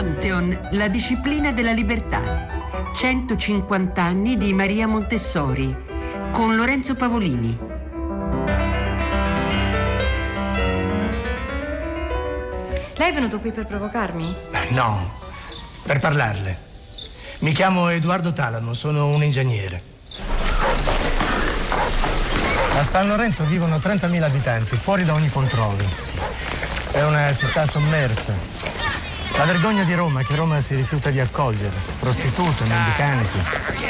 Pantheon, la disciplina della libertà. 150 anni di Maria Montessori con Lorenzo Pavolini. Lei è venuto qui per provocarmi? No, per parlarle. Mi chiamo Edoardo Talamo, sono un ingegnere. A San Lorenzo vivono 30.000 abitanti, fuori da ogni controllo. È una città sommersa. La vergogna di Roma, che Roma si rifiuta di accogliere. Prostitute, mendicanti,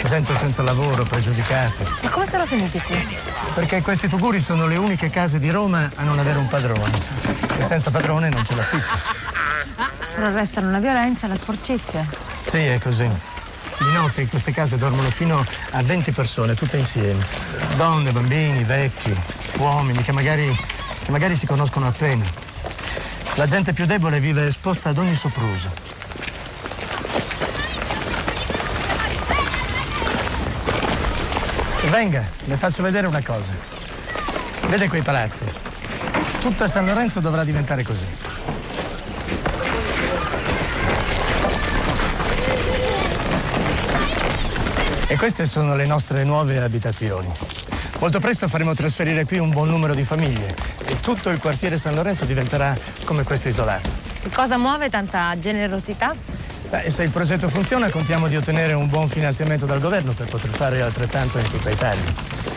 gente senza lavoro, pregiudicati. Ma come se lo finiti qui? Perché questi tuguri sono le uniche case di Roma a non avere un padrone. E senza padrone non c'è l'affitto. Però restano la violenza e la sporcizia. Sì, è così. Di notte in queste case dormono fino a 20 persone, tutte insieme. Donne, bambini, vecchi, uomini che magari, che magari si conoscono appena. La gente più debole vive esposta ad ogni sopruso. Venga, le faccio vedere una cosa. Vede quei palazzi? Tutta San Lorenzo dovrà diventare così. E queste sono le nostre nuove abitazioni. Molto presto faremo trasferire qui un buon numero di famiglie e tutto il quartiere San Lorenzo diventerà come questo isolato. Che cosa muove tanta generosità? Beh, se il progetto funziona contiamo di ottenere un buon finanziamento dal governo per poter fare altrettanto in tutta Italia.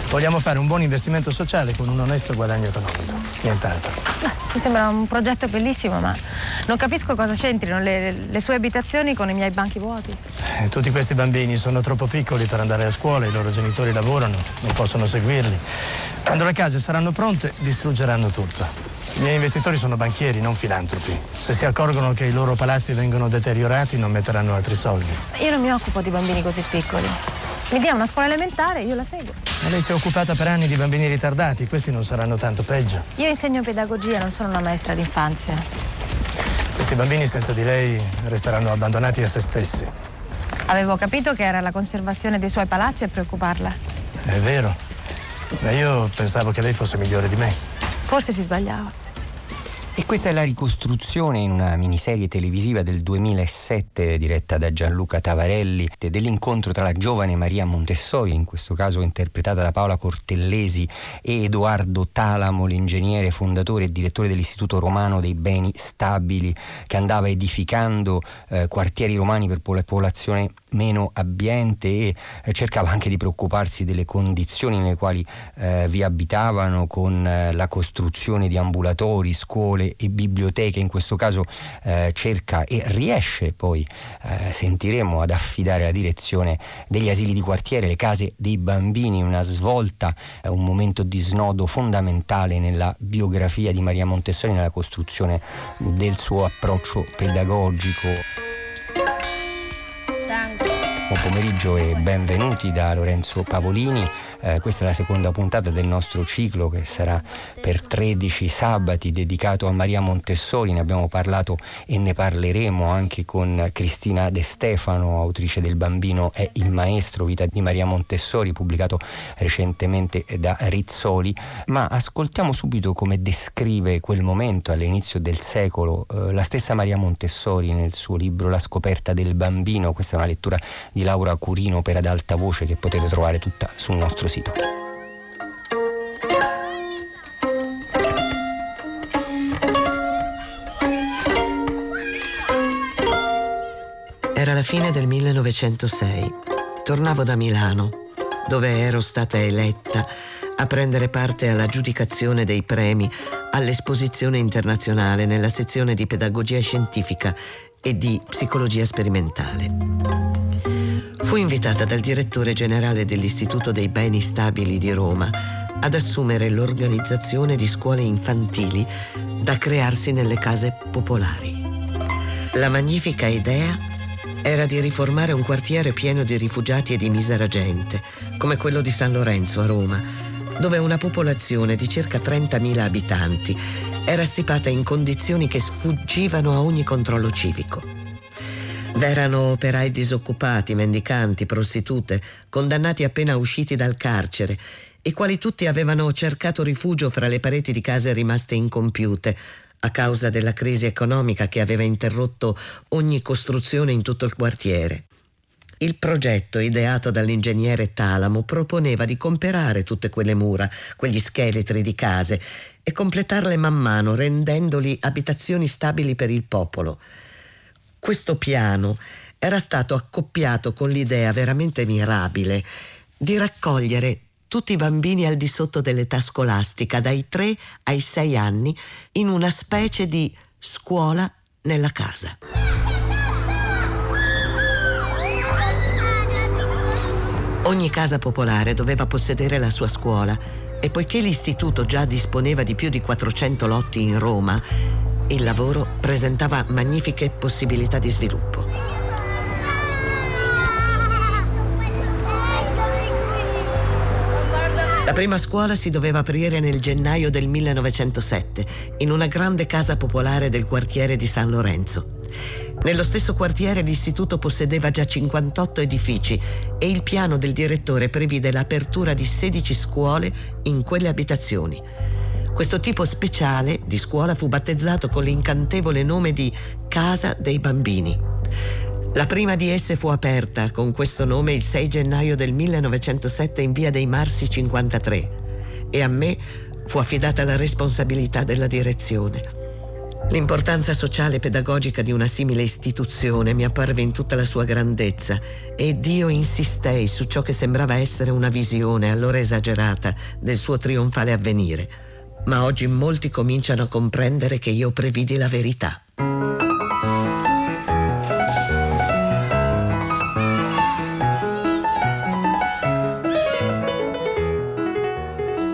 Vogliamo fare un buon investimento sociale con un onesto guadagno economico, nient'altro. Mi sembra un progetto bellissimo, ma non capisco cosa c'entrino le, le sue abitazioni con i miei banchi vuoti. Eh, tutti questi bambini sono troppo piccoli per andare a scuola, i loro genitori lavorano, non possono seguirli. Quando le case saranno pronte, distruggeranno tutto. I miei investitori sono banchieri, non filantropi. Se si accorgono che i loro palazzi vengono deteriorati, non metteranno altri soldi. Io non mi occupo di bambini così piccoli. Mi dia una scuola elementare e io la seguo. Ma lei si è occupata per anni di bambini ritardati, questi non saranno tanto peggio. Io insegno pedagogia, non sono una maestra d'infanzia. Questi bambini senza di lei resteranno abbandonati a se stessi. Avevo capito che era la conservazione dei suoi palazzi a preoccuparla. È vero, ma io pensavo che lei fosse migliore di me. Forse si sbagliava. E questa è la ricostruzione in una miniserie televisiva del 2007 diretta da Gianluca Tavarelli dell'incontro tra la giovane Maria Montessori, in questo caso interpretata da Paola Cortellesi, e Edoardo Talamo, l'ingegnere fondatore e direttore dell'Istituto Romano dei Beni Stabili, che andava edificando eh, quartieri romani per popolazione meno abbiente e eh, cercava anche di preoccuparsi delle condizioni nelle quali eh, vi abitavano con eh, la costruzione di ambulatori, scuole, scuole e biblioteche, in questo caso eh, cerca e riesce poi, eh, sentiremo, ad affidare la direzione degli asili di quartiere, le case dei bambini, una svolta, eh, un momento di snodo fondamentale nella biografia di Maria Montessori, nella costruzione del suo approccio pedagogico. Buon pomeriggio e benvenuti da Lorenzo Pavolini. Eh, questa è la seconda puntata del nostro ciclo che sarà per 13 sabati dedicato a Maria Montessori. Ne abbiamo parlato e ne parleremo anche con Cristina De Stefano, autrice del Bambino è il maestro, vita di Maria Montessori, pubblicato recentemente da Rizzoli. Ma ascoltiamo subito come descrive quel momento all'inizio del secolo eh, la stessa Maria Montessori nel suo libro La scoperta del bambino. Questa è una lettura di Laura Curino per ad alta voce che potete trovare tutta sul nostro sito. Era la fine del 1906. Tornavo da Milano, dove ero stata eletta a prendere parte alla giudicazione dei premi all'esposizione internazionale nella sezione di pedagogia scientifica e di psicologia sperimentale. Fu invitata dal direttore generale dell'Istituto dei Beni Stabili di Roma ad assumere l'organizzazione di scuole infantili da crearsi nelle case popolari. La magnifica idea era di riformare un quartiere pieno di rifugiati e di misera gente, come quello di San Lorenzo a Roma, dove una popolazione di circa 30.000 abitanti era stipata in condizioni che sfuggivano a ogni controllo civico. V'erano operai disoccupati, mendicanti, prostitute, condannati appena usciti dal carcere, i quali tutti avevano cercato rifugio fra le pareti di case rimaste incompiute, a causa della crisi economica che aveva interrotto ogni costruzione in tutto il quartiere. Il progetto ideato dall'ingegnere Talamo proponeva di comperare tutte quelle mura, quegli scheletri di case e completarle man mano rendendoli abitazioni stabili per il popolo. Questo piano era stato accoppiato con l'idea veramente mirabile di raccogliere tutti i bambini al di sotto dell'età scolastica, dai 3 ai 6 anni, in una specie di scuola nella casa. Ogni casa popolare doveva possedere la sua scuola e poiché l'istituto già disponeva di più di 400 lotti in Roma, il lavoro presentava magnifiche possibilità di sviluppo. La prima scuola si doveva aprire nel gennaio del 1907 in una grande casa popolare del quartiere di San Lorenzo. Nello stesso quartiere l'istituto possedeva già 58 edifici e il piano del direttore previde l'apertura di 16 scuole in quelle abitazioni. Questo tipo speciale di scuola fu battezzato con l'incantevole nome di Casa dei Bambini. La prima di esse fu aperta con questo nome il 6 gennaio del 1907 in via dei Marsi 53 e a me fu affidata la responsabilità della direzione. L'importanza sociale e pedagogica di una simile istituzione mi apparve in tutta la sua grandezza ed io insistei su ciò che sembrava essere una visione, allora esagerata, del suo trionfale avvenire. Ma oggi molti cominciano a comprendere che io previdi la verità.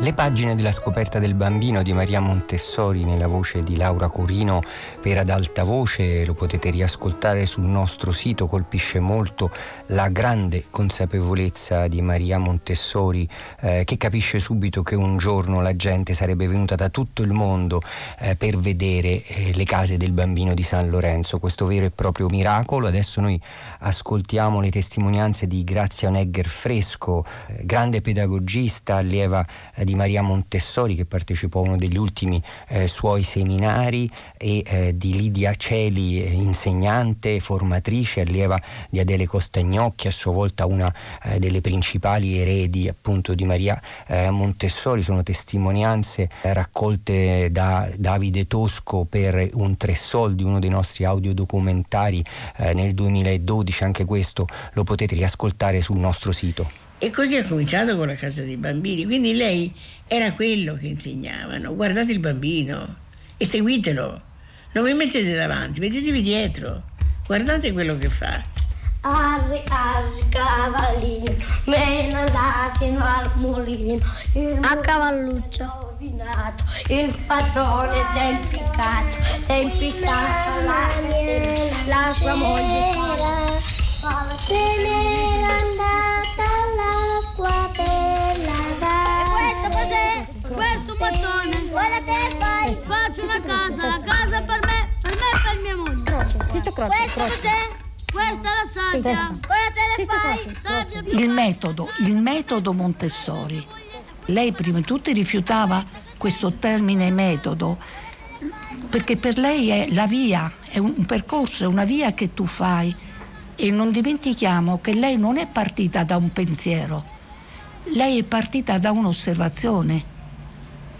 Le pagine della scoperta del bambino di Maria Montessori nella voce di Laura Corino per ad alta voce lo potete riascoltare sul nostro sito, colpisce molto la grande consapevolezza di Maria Montessori eh, che capisce subito che un giorno la gente sarebbe venuta da tutto il mondo eh, per vedere eh, le case del bambino di San Lorenzo, questo vero e proprio miracolo. Adesso noi ascoltiamo le testimonianze di Grazia Onegger Fresco, eh, grande pedagogista, allieva eh, di Maria Montessori che partecipò a uno degli ultimi eh, suoi seminari e eh, di Lidia Celi, eh, insegnante, formatrice, allieva di Adele Costagnocchi, a sua volta una eh, delle principali eredi appunto di Maria eh, Montessori. Sono testimonianze raccolte da Davide Tosco per un tre soldi, uno dei nostri audiodocumentari nel 2012, anche questo lo potete riascoltare sul nostro sito. E così ha cominciato con la casa dei bambini. Quindi lei era quello che insegnavano. Guardate il bambino e seguitelo. Non vi mettete davanti, mettetevi dietro. Guardate quello che fa. Arri, arri, cavallino, me ne andà fino al mulino. Il a cavalluccio. Rovinato, il padrone è impiccato, è impiccato la, la sua moglie. Se n'era Croce, questo croce. Questo cos'è? Questa è la saggia. Ora te le fai? Il metodo, il metodo Montessori. Lei prima di tutto rifiutava questo termine metodo perché per lei è la via, è un percorso, è una via che tu fai e non dimentichiamo che lei non è partita da un pensiero, lei è partita da un'osservazione.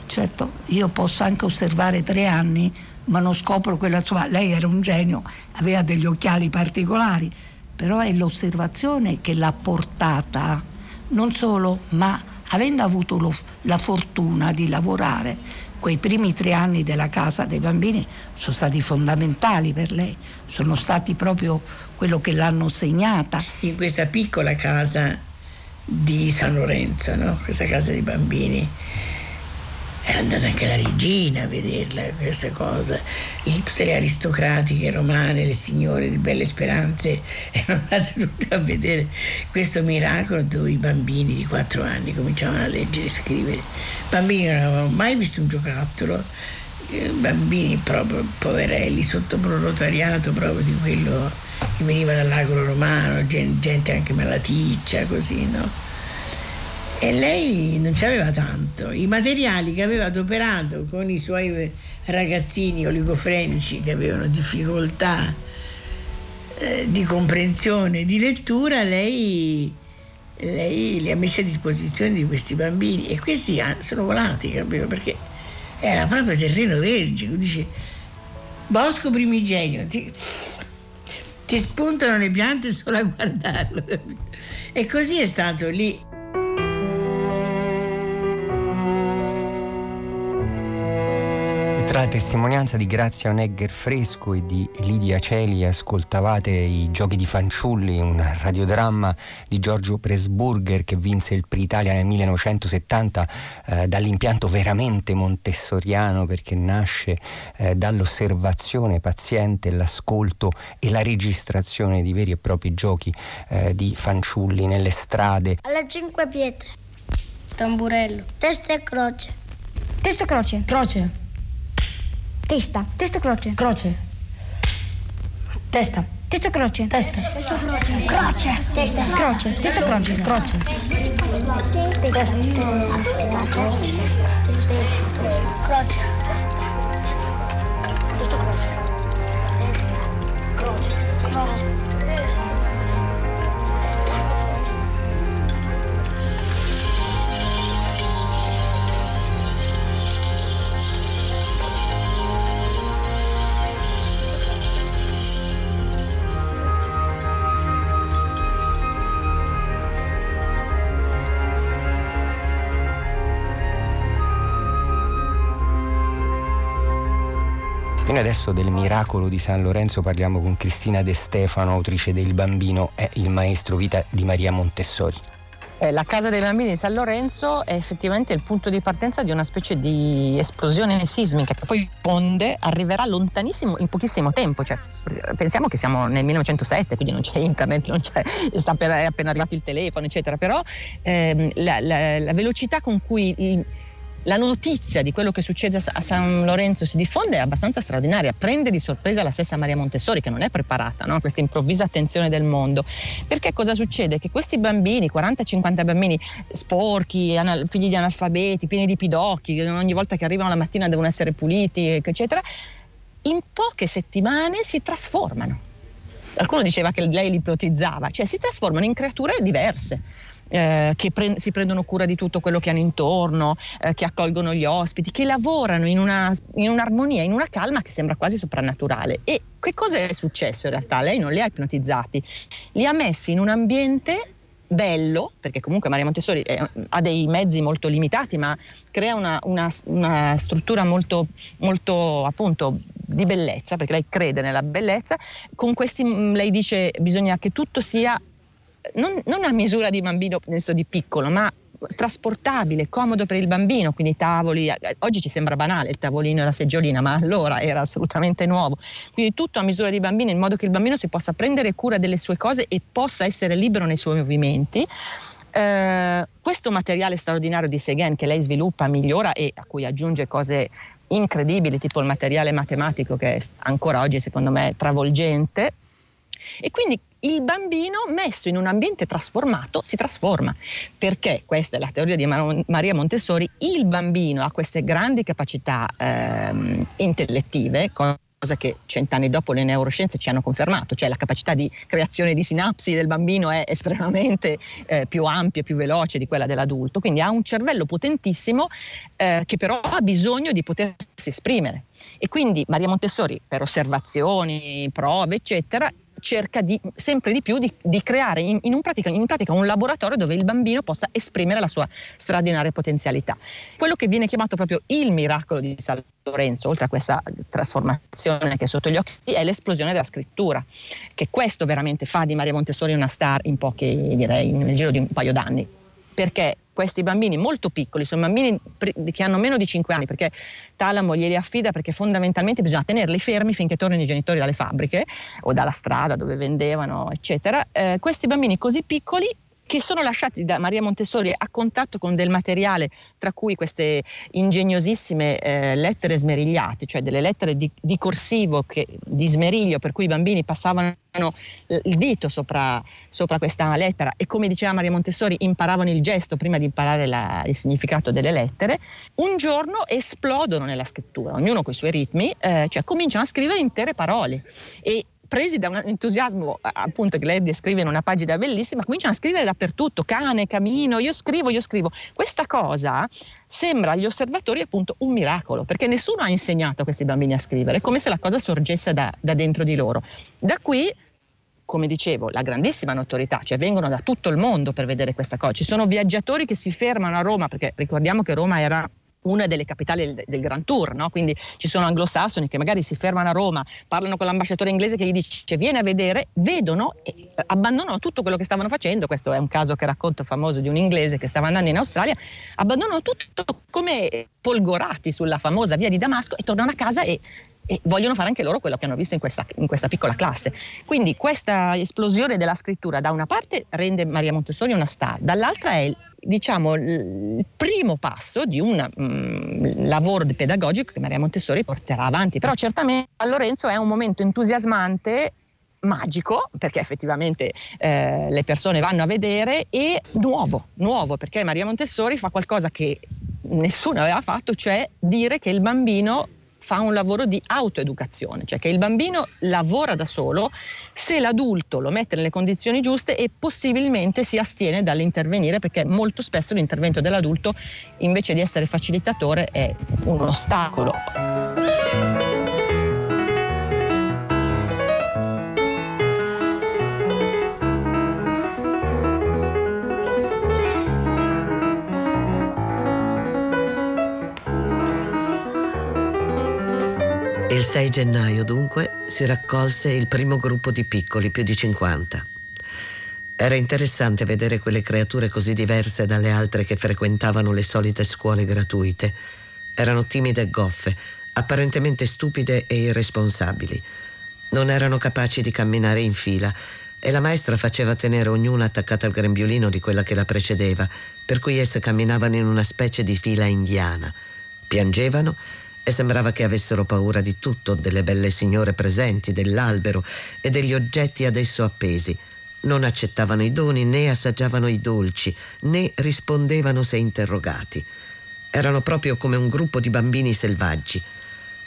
Certo, io posso anche osservare tre anni, ma non scopro quella sua. Lei era un genio, aveva degli occhiali particolari, però è l'osservazione che l'ha portata, non solo, ma avendo avuto lo, la fortuna di lavorare, quei primi tre anni della casa dei bambini sono stati fondamentali per lei, sono stati proprio quello che l'hanno segnata. In questa piccola casa di San Lorenzo, no? questa casa dei bambini. Era andata anche la regina a vederla, questa cosa. E tutte le aristocratiche romane, le signore di belle speranze, erano andate tutte a vedere questo miracolo dove i bambini di quattro anni cominciavano a leggere e scrivere. I bambini non avevano mai visto un giocattolo, eh, bambini proprio poverelli, sotto prolotariato proprio di quello che veniva dall'agro romano, gente anche malaticcia, così, no? E lei non ci aveva tanto. I materiali che aveva adoperato con i suoi ragazzini oligofrenici che avevano difficoltà eh, di comprensione, di lettura, lei, lei li ha messi a disposizione di questi bambini e questi sono volati, capito? Perché era proprio terreno vergine. Dice, bosco primigenio, ti, ti spuntano le piante solo a guardarlo. E così è stato lì. Tra testimonianza di Grazia Onegger Fresco e di Lidia Celi ascoltavate I Giochi di Fanciulli, un radiodramma di Giorgio Presburger che vinse il Pri Italia nel 1970 eh, dall'impianto veramente montessoriano perché nasce eh, dall'osservazione paziente, l'ascolto e la registrazione di veri e propri giochi eh, di fanciulli nelle strade. Alle cinque pietre. Tamburello. Testa e croce. Testa e croce. Croce. Testa. Testa croce. Croce. Testa. Testa croce. Testa. Testa croce. Croce. Testa. Croce. Testa croce. Croce. Testa. Croce. Croce. E adesso del miracolo di San Lorenzo parliamo con Cristina De Stefano, autrice del Bambino è il maestro vita di Maria Montessori. Eh, la casa dei bambini di San Lorenzo è effettivamente il punto di partenza di una specie di esplosione sismica che poi Ponde arriverà lontanissimo in pochissimo tempo. Cioè, pensiamo che siamo nel 1907, quindi non c'è internet, non c'è, appena, è appena arrivato il telefono, eccetera. Però ehm, la, la, la velocità con cui il, la notizia di quello che succede a San Lorenzo si diffonde è abbastanza straordinaria, prende di sorpresa la stessa Maria Montessori che non è preparata no? a questa improvvisa attenzione del mondo. Perché cosa succede? Che questi bambini, 40-50 bambini sporchi, figli di analfabeti, pieni di pidocchi, ogni volta che arrivano la mattina devono essere puliti, eccetera, in poche settimane si trasformano. Qualcuno diceva che lei li ipotizzava, cioè si trasformano in creature diverse eh, che pre- si prendono cura di tutto quello che hanno intorno, eh, che accolgono gli ospiti, che lavorano in, una, in un'armonia, in una calma che sembra quasi soprannaturale. E che cosa è successo in realtà? Lei non li ha ipnotizzati, li ha messi in un ambiente bello, perché comunque Maria Montessori è, ha dei mezzi molto limitati, ma crea una, una, una struttura molto, molto appunto di bellezza, perché lei crede nella bellezza. Con questi lei dice bisogna che tutto sia non, non a misura di bambino, nel senso di piccolo, ma trasportabile, comodo per il bambino, quindi tavoli, eh, oggi ci sembra banale il tavolino e la seggiolina, ma allora era assolutamente nuovo. Quindi tutto a misura di bambino in modo che il bambino si possa prendere cura delle sue cose e possa essere libero nei suoi movimenti. Eh, questo materiale straordinario di Seguin che lei sviluppa, migliora e a cui aggiunge cose incredibili, tipo il materiale matematico che è ancora oggi secondo me travolgente. E quindi il bambino messo in un ambiente trasformato si trasforma. Perché, questa è la teoria di Maria Montessori, il bambino ha queste grandi capacità ehm, intellettive, cosa che cent'anni dopo le neuroscienze ci hanno confermato, cioè la capacità di creazione di sinapsi del bambino è estremamente eh, più ampia, più veloce di quella dell'adulto, quindi ha un cervello potentissimo eh, che però ha bisogno di potersi esprimere. E quindi Maria Montessori, per osservazioni, prove, eccetera, cerca di, sempre di più di, di creare in, in, un pratica, in, pratica, un laboratorio dove il bambino possa esprimere la sua straordinaria potenzialità. Quello che viene chiamato proprio il miracolo di San Lorenzo, oltre a questa trasformazione che è sotto gli occhi, è l'esplosione della scrittura, che questo veramente fa di Maria Montessori una star in pochi, direi, nel giro di un paio d'anni. Perché questi bambini molto piccoli, sono bambini che hanno meno di 5 anni, perché Talamo glieli affida perché fondamentalmente bisogna tenerli fermi finché tornano i genitori dalle fabbriche o dalla strada dove vendevano, eccetera. Eh, questi bambini così piccoli che sono lasciati da Maria Montessori a contatto con del materiale, tra cui queste ingegnosissime eh, lettere smerigliate, cioè delle lettere di, di corsivo che, di smeriglio per cui i bambini passavano il dito sopra, sopra, questa lettera. E come diceva Maria Montessori imparavano il gesto prima di imparare la, il significato delle lettere, un giorno esplodono nella scrittura, ognuno con i suoi ritmi, eh, cioè cominciano a scrivere intere parole. E presi da un entusiasmo appunto che lei descrive in una pagina bellissima, cominciano a scrivere dappertutto, cane, camino, io scrivo, io scrivo. Questa cosa sembra agli osservatori appunto un miracolo, perché nessuno ha insegnato a questi bambini a scrivere, è come se la cosa sorgesse da, da dentro di loro. Da qui come dicevo, la grandissima notorietà, cioè vengono da tutto il mondo per vedere questa cosa. Ci sono viaggiatori che si fermano a Roma, perché ricordiamo che Roma era una delle capitali del, del Grand Tour, no? quindi ci sono anglosassoni che magari si fermano a Roma, parlano con l'ambasciatore inglese che gli dice vieni a vedere, vedono e abbandonano tutto quello che stavano facendo, questo è un caso che racconto famoso di un inglese che stava andando in Australia, abbandonano tutto come polgorati sulla famosa via di Damasco e tornano a casa e e vogliono fare anche loro quello che hanno visto in questa, in questa, piccola classe. Quindi questa esplosione della scrittura da una parte rende Maria Montessori una star, dall'altra è diciamo, il primo passo di un um, lavoro pedagogico che Maria Montessori porterà avanti. Però certamente a Lorenzo è un momento entusiasmante magico perché effettivamente eh, le persone vanno a vedere e nuovo, nuovo perché Maria Montessori fa qualcosa che nessuno aveva fatto, cioè dire che il bambino fa un lavoro di autoeducazione, cioè che il bambino lavora da solo se l'adulto lo mette nelle condizioni giuste e possibilmente si astiene dall'intervenire perché molto spesso l'intervento dell'adulto invece di essere facilitatore è un ostacolo. Il 6 gennaio, dunque, si raccolse il primo gruppo di piccoli, più di 50. Era interessante vedere quelle creature così diverse dalle altre che frequentavano le solite scuole gratuite. Erano timide e goffe, apparentemente stupide e irresponsabili. Non erano capaci di camminare in fila e la maestra faceva tenere ognuna attaccata al grembiulino di quella che la precedeva, per cui esse camminavano in una specie di fila indiana. Piangevano e sembrava che avessero paura di tutto, delle belle signore presenti, dell'albero e degli oggetti ad esso appesi. Non accettavano i doni, né assaggiavano i dolci, né rispondevano se interrogati. Erano proprio come un gruppo di bambini selvaggi.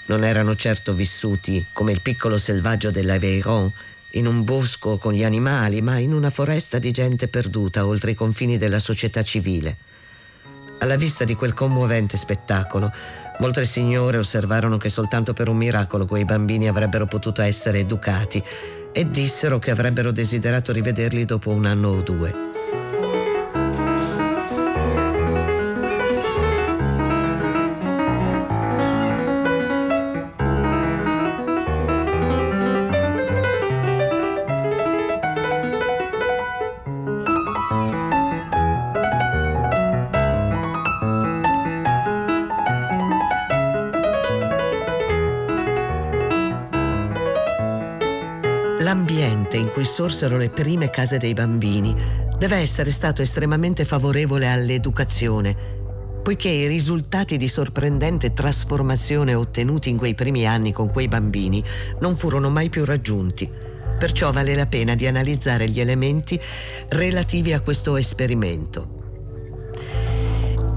Non erano certo vissuti come il piccolo selvaggio dell'Aveyron, in un bosco con gli animali, ma in una foresta di gente perduta oltre i confini della società civile. Alla vista di quel commovente spettacolo, Molte signore osservarono che soltanto per un miracolo quei bambini avrebbero potuto essere educati e dissero che avrebbero desiderato rivederli dopo un anno o due. Sorsero le prime case dei bambini deve essere stato estremamente favorevole all'educazione, poiché i risultati di sorprendente trasformazione ottenuti in quei primi anni con quei bambini non furono mai più raggiunti. Perciò vale la pena di analizzare gli elementi relativi a questo esperimento.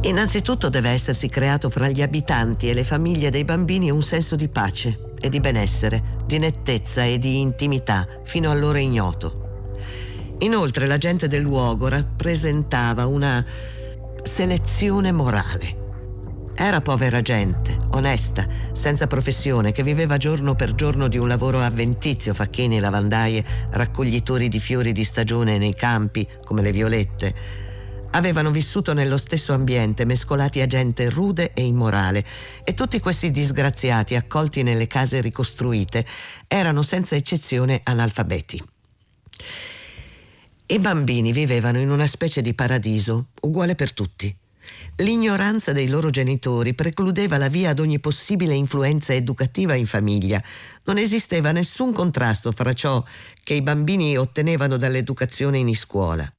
Innanzitutto deve essersi creato fra gli abitanti e le famiglie dei bambini un senso di pace e di benessere di nettezza e di intimità fino allora ignoto. Inoltre la gente del luogo rappresentava una selezione morale. Era povera gente, onesta, senza professione, che viveva giorno per giorno di un lavoro avventizio, facchini, lavandaie, raccoglitori di fiori di stagione nei campi, come le violette, avevano vissuto nello stesso ambiente, mescolati a gente rude e immorale, e tutti questi disgraziati accolti nelle case ricostruite erano senza eccezione analfabeti. I bambini vivevano in una specie di paradiso, uguale per tutti. L'ignoranza dei loro genitori precludeva la via ad ogni possibile influenza educativa in famiglia. Non esisteva nessun contrasto fra ciò che i bambini ottenevano dall'educazione in scuola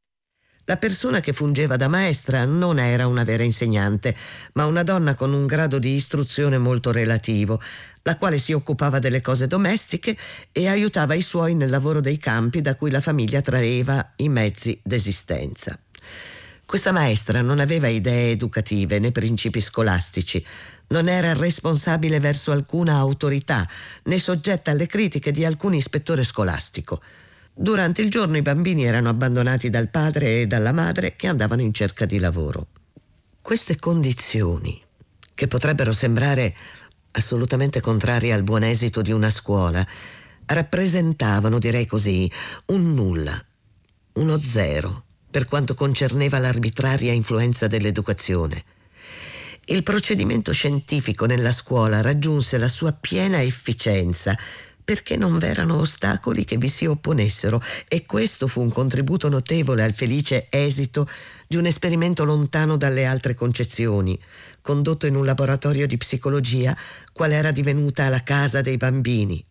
La persona che fungeva da maestra non era una vera insegnante, ma una donna con un grado di istruzione molto relativo, la quale si occupava delle cose domestiche e aiutava i suoi nel lavoro dei campi da cui la famiglia traeva i mezzi d'esistenza. Questa maestra non aveva idee educative né principi scolastici, non era responsabile verso alcuna autorità, né soggetta alle critiche di alcun ispettore scolastico. Durante il giorno i bambini erano abbandonati dal padre e dalla madre che andavano in cerca di lavoro. Queste condizioni, che potrebbero sembrare assolutamente contrarie al buon esito di una scuola, rappresentavano, direi così, un nulla, uno zero, per quanto concerneva l'arbitraria influenza dell'educazione. Il procedimento scientifico nella scuola raggiunse la sua piena efficienza perché non v'erano ostacoli che vi si opponessero e questo fu un contributo notevole al felice esito di un esperimento lontano dalle altre concezioni, condotto in un laboratorio di psicologia qual era divenuta la casa dei bambini.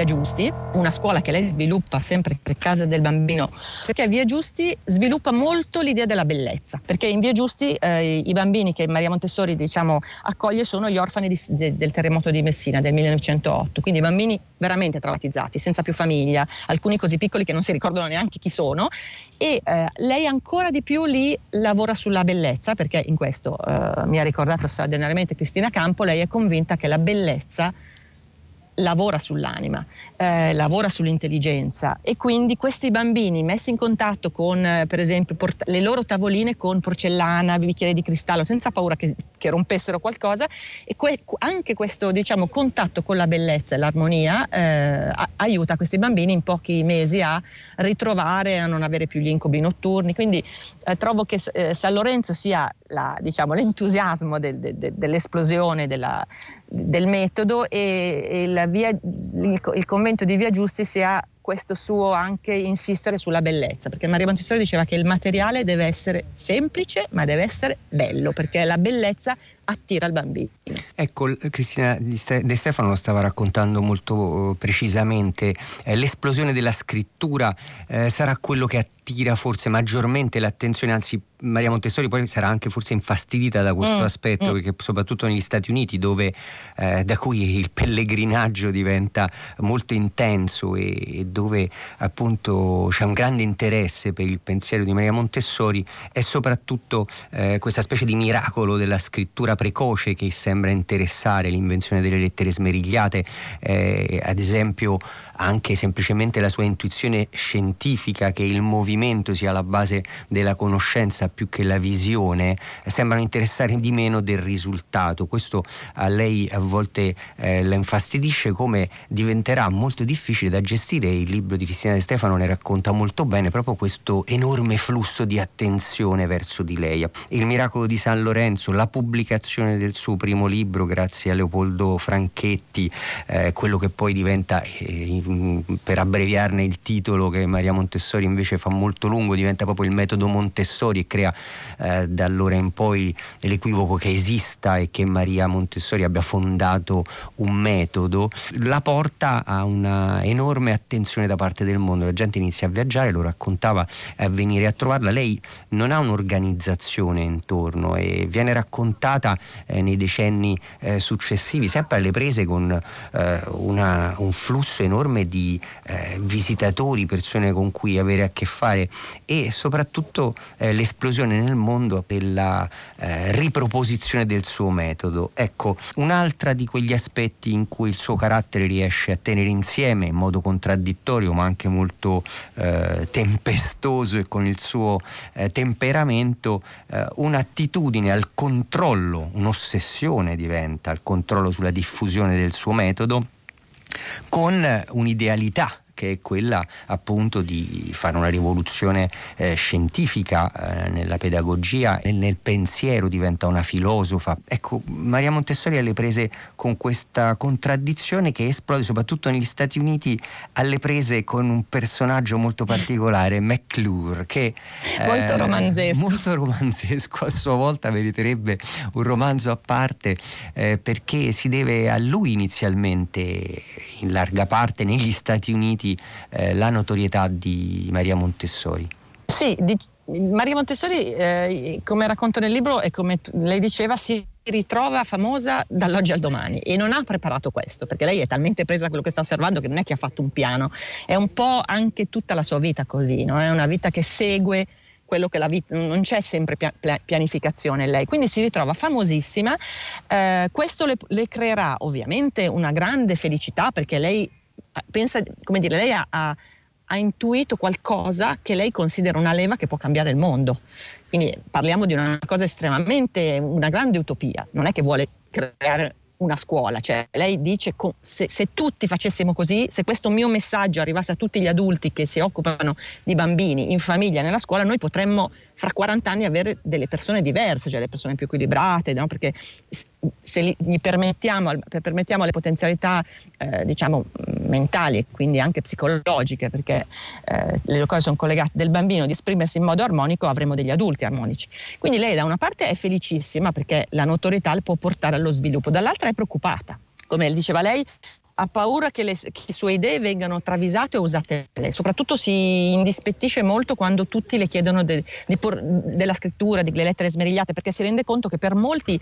Via Giusti, una scuola che lei sviluppa sempre per casa del bambino, perché Via Giusti sviluppa molto l'idea della bellezza, perché in Via Giusti eh, i bambini che Maria Montessori diciamo, accoglie sono gli orfani di, de, del terremoto di Messina del 1908, quindi bambini veramente traumatizzati, senza più famiglia, alcuni così piccoli che non si ricordano neanche chi sono e eh, lei ancora di più lì lavora sulla bellezza, perché in questo eh, mi ha ricordato straordinariamente Cristina Campo, lei è convinta che la bellezza lavora sull'anima, eh, lavora sull'intelligenza e quindi questi bambini messi in contatto con eh, per esempio port- le loro tavoline con porcellana, bicchieri di cristallo senza paura che, che rompessero qualcosa e que- anche questo diciamo, contatto con la bellezza e l'armonia eh, a- aiuta questi bambini in pochi mesi a ritrovare, a non avere più gli incubi notturni, quindi eh, trovo che eh, San Lorenzo sia la, diciamo, l'entusiasmo de- de- de- dell'esplosione della, del metodo e, e via, il, il, convento di Via Giusti sia questo suo anche insistere sulla bellezza, perché Maria Montessori diceva che il materiale deve essere semplice ma deve essere bello, perché la bellezza attira il bambino. Ecco, Cristina De Stefano lo stava raccontando molto eh, precisamente, eh, l'esplosione della scrittura eh, sarà quello che attira forse maggiormente l'attenzione, anzi Maria Montessori poi sarà anche forse infastidita da questo mm, aspetto, mm. perché soprattutto negli Stati Uniti, dove, eh, da cui il pellegrinaggio diventa molto intenso e, e, dove appunto c'è un grande interesse per il pensiero di Maria Montessori, è soprattutto eh, questa specie di miracolo della scrittura precoce che sembra interessare l'invenzione delle lettere smerigliate, eh, ad esempio anche semplicemente la sua intuizione scientifica che il movimento sia la base della conoscenza più che la visione, sembrano interessare di meno del risultato. Questo a lei a volte eh, la infastidisce come diventerà molto difficile da gestire. Il libro di Cristina De Stefano ne racconta molto bene proprio questo enorme flusso di attenzione verso di lei. Il miracolo di San Lorenzo, la pubblicazione del suo primo libro grazie a Leopoldo Franchetti, eh, quello che poi diventa eh, per abbreviarne il titolo che Maria Montessori invece fa molto lungo, diventa proprio il metodo Montessori e crea eh, da allora in poi l'equivoco che esista e che Maria Montessori abbia fondato un metodo, la porta a una enorme attenzione da parte del mondo. La gente inizia a viaggiare, lo raccontava a venire a trovarla. Lei non ha un'organizzazione intorno e viene raccontata eh, nei decenni eh, successivi, sempre alle prese con eh, una, un flusso enorme enorme di eh, visitatori, persone con cui avere a che fare e soprattutto eh, l'esplosione nel mondo della eh, riproposizione del suo metodo. Ecco, un'altra di quegli aspetti in cui il suo carattere riesce a tenere insieme in modo contraddittorio ma anche molto eh, tempestoso e con il suo eh, temperamento eh, un'attitudine al controllo, un'ossessione diventa, al controllo sulla diffusione del suo metodo con un'idealità che è quella appunto di fare una rivoluzione eh, scientifica eh, nella pedagogia e nel pensiero, diventa una filosofa. Ecco, Maria Montessori alle prese con questa contraddizione che esplode soprattutto negli Stati Uniti alle prese con un personaggio molto particolare, McClure, che molto eh, romanzesco. Molto romanzesco, a sua volta meriterebbe un romanzo a parte eh, perché si deve a lui inizialmente in larga parte negli Stati Uniti eh, la notorietà di Maria Montessori. Sì, di, Maria Montessori, eh, come racconto nel libro e come lei diceva, si ritrova famosa dall'oggi al domani e non ha preparato questo perché lei è talmente presa da quello che sta osservando che non è che ha fatto un piano, è un po' anche tutta la sua vita così, no? è una vita che segue quello che la vita, non c'è sempre pianificazione lei, quindi si ritrova famosissima, eh, questo le, le, creerà ovviamente una grande felicità perché lei eh, pensa, come dire, lei ha, ha ha intuito qualcosa che lei considera una leva che può cambiare il mondo. Quindi parliamo di una cosa estremamente, una grande utopia, non è che vuole creare una scuola, cioè lei dice se, se, tutti facessimo così, se questo mio messaggio arrivasse a tutti gli adulti che si occupano di bambini in famiglia, nella scuola, noi potremmo fra 40 anni avere delle persone diverse, cioè le persone più equilibrate, no? perché se gli permettiamo, permettiamo le potenzialità eh, diciamo mentali e quindi anche psicologiche, perché eh, le due cose sono collegate, del bambino di esprimersi in modo armonico, avremo degli adulti armonici. Quindi lei da una parte è felicissima perché la notorietà può portare allo sviluppo, dall'altra è preoccupata come diceva lei, ha paura che le, che sue idee vengano travisate o usate lei. Soprattutto si indispettisce molto quando tutti le chiedono de, de por, della scrittura, delle lettere smerigliate, perché si rende conto che per molti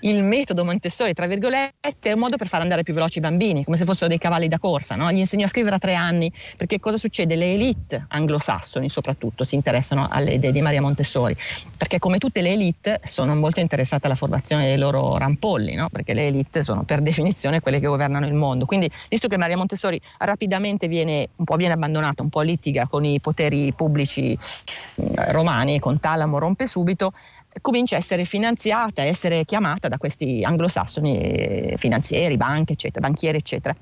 il metodo Montessori, tra virgolette, è un modo per far andare più veloci i bambini, come se fossero dei cavalli da corsa. No? Gli insegno a scrivere a tre anni, perché cosa succede? Le elite anglosassoni soprattutto si interessano alle idee di Maria Montessori, perché come tutte le elite sono molto interessate alla formazione dei loro rampolli, no? perché le elite sono per definizione quelle che governano il mondo. Quindi quindi, visto che Maria Montessori rapidamente viene un po' viene abbandonata, un po' litiga con i poteri pubblici eh, romani, con Talamo rompe subito, comincia a essere finanziata, a essere chiamata da questi anglosassoni eh, finanzieri, banche, eccetera, banchieri, eccetera.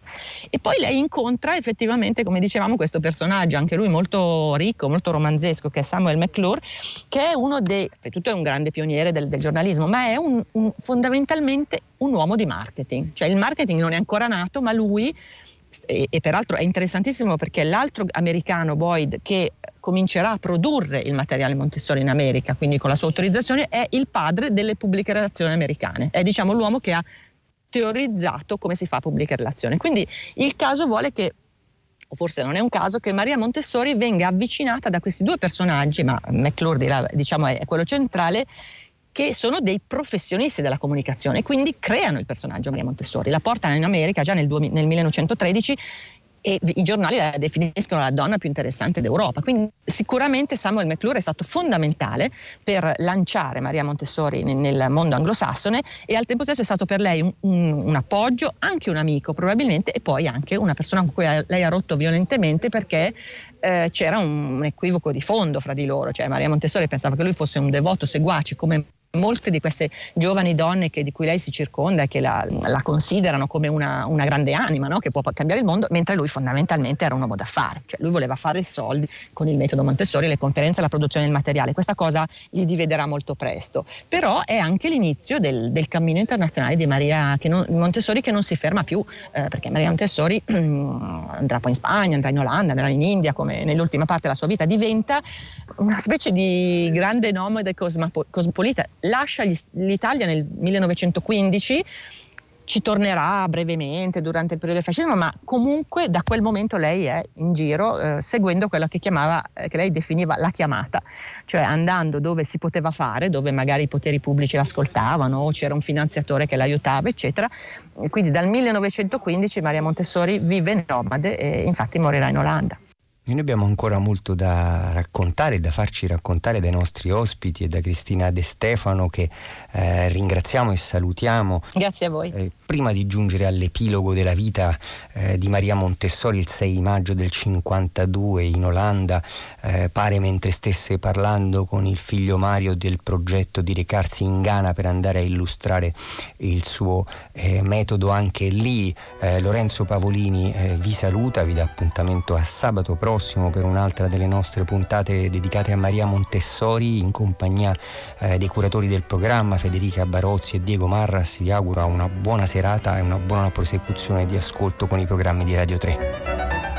E poi lei incontra effettivamente, come dicevamo, questo personaggio, anche lui molto ricco, molto romanzesco, che è Samuel McClure, che è uno dei, tutto è un grande pioniere del, del giornalismo, ma è un, un, fondamentalmente un uomo di marketing. Cioè il marketing non è ancora nato, ma lui e, e, peraltro è interessantissimo perché l'altro americano Boyd che comincerà a produrre il materiale Montessori in America, quindi con la sua autorizzazione, è il padre delle pubbliche relazioni americane, è diciamo l'uomo che ha teorizzato come si fa pubblica relazione. Quindi il caso vuole che o forse non è un caso, che Maria Montessori venga avvicinata da questi due personaggi, ma McClure diciamo, è quello centrale, che sono dei professionisti della comunicazione, quindi creano il personaggio Maria Montessori, la portano in America già nel, nel 1913 e i giornali la definiscono la donna più interessante d'Europa. Quindi sicuramente Samuel McClure è stato fondamentale per lanciare Maria Montessori nel mondo anglosassone e al tempo stesso è stato per lei un, un, un appoggio, anche un amico probabilmente e poi anche una persona con cui lei ha rotto violentemente perché eh, c'era un, un equivoco di fondo fra di loro, cioè Maria Montessori pensava che lui fosse un devoto seguace come molte di queste giovani donne che, di cui lei si circonda e che la, la considerano come una, una grande anima no? che può cambiare il mondo, mentre lui fondamentalmente era un uomo d'affari, cioè lui voleva fare i soldi con il metodo Montessori, le conferenze, la produzione del materiale. Questa cosa li dividerà molto presto, però è anche l'inizio del, del cammino internazionale di Maria che non, Montessori che non si ferma più, eh, perché Maria Montessori andrà poi in Spagna, andrà in Olanda, andrà in India, come nell'ultima parte della sua vita, diventa una specie di grande nomade cosmopolita lascia l'Italia nel 1915 ci tornerà brevemente durante il periodo del fascismo, ma comunque da quel momento lei è in giro eh, seguendo quella che, chiamava, eh, che lei definiva la chiamata, cioè andando dove si poteva fare, dove magari i poteri pubblici l'ascoltavano o c'era un finanziatore che l'aiutava, eccetera. quindi dal 1915 Maria Montessori vive nomade e infatti morirà in Olanda. Noi abbiamo ancora molto da raccontare, da farci raccontare dai nostri ospiti e da Cristina De Stefano che eh, ringraziamo e salutiamo. Grazie a voi. Eh, prima di giungere all'epilogo della vita eh, di Maria Montessori il 6 maggio del 52 in Olanda, eh, pare mentre stesse parlando con il figlio Mario del progetto di recarsi in Ghana per andare a illustrare il suo eh, metodo anche lì, eh, Lorenzo Pavolini vi saluta, vi dà appuntamento a sabato prossimo prossimo per un'altra delle nostre puntate dedicate a Maria Montessori in compagnia eh, dei curatori del programma Federica Barozzi e Diego Marras. Vi auguro una buona serata e una buona prosecuzione di ascolto con i programmi di Radio 3.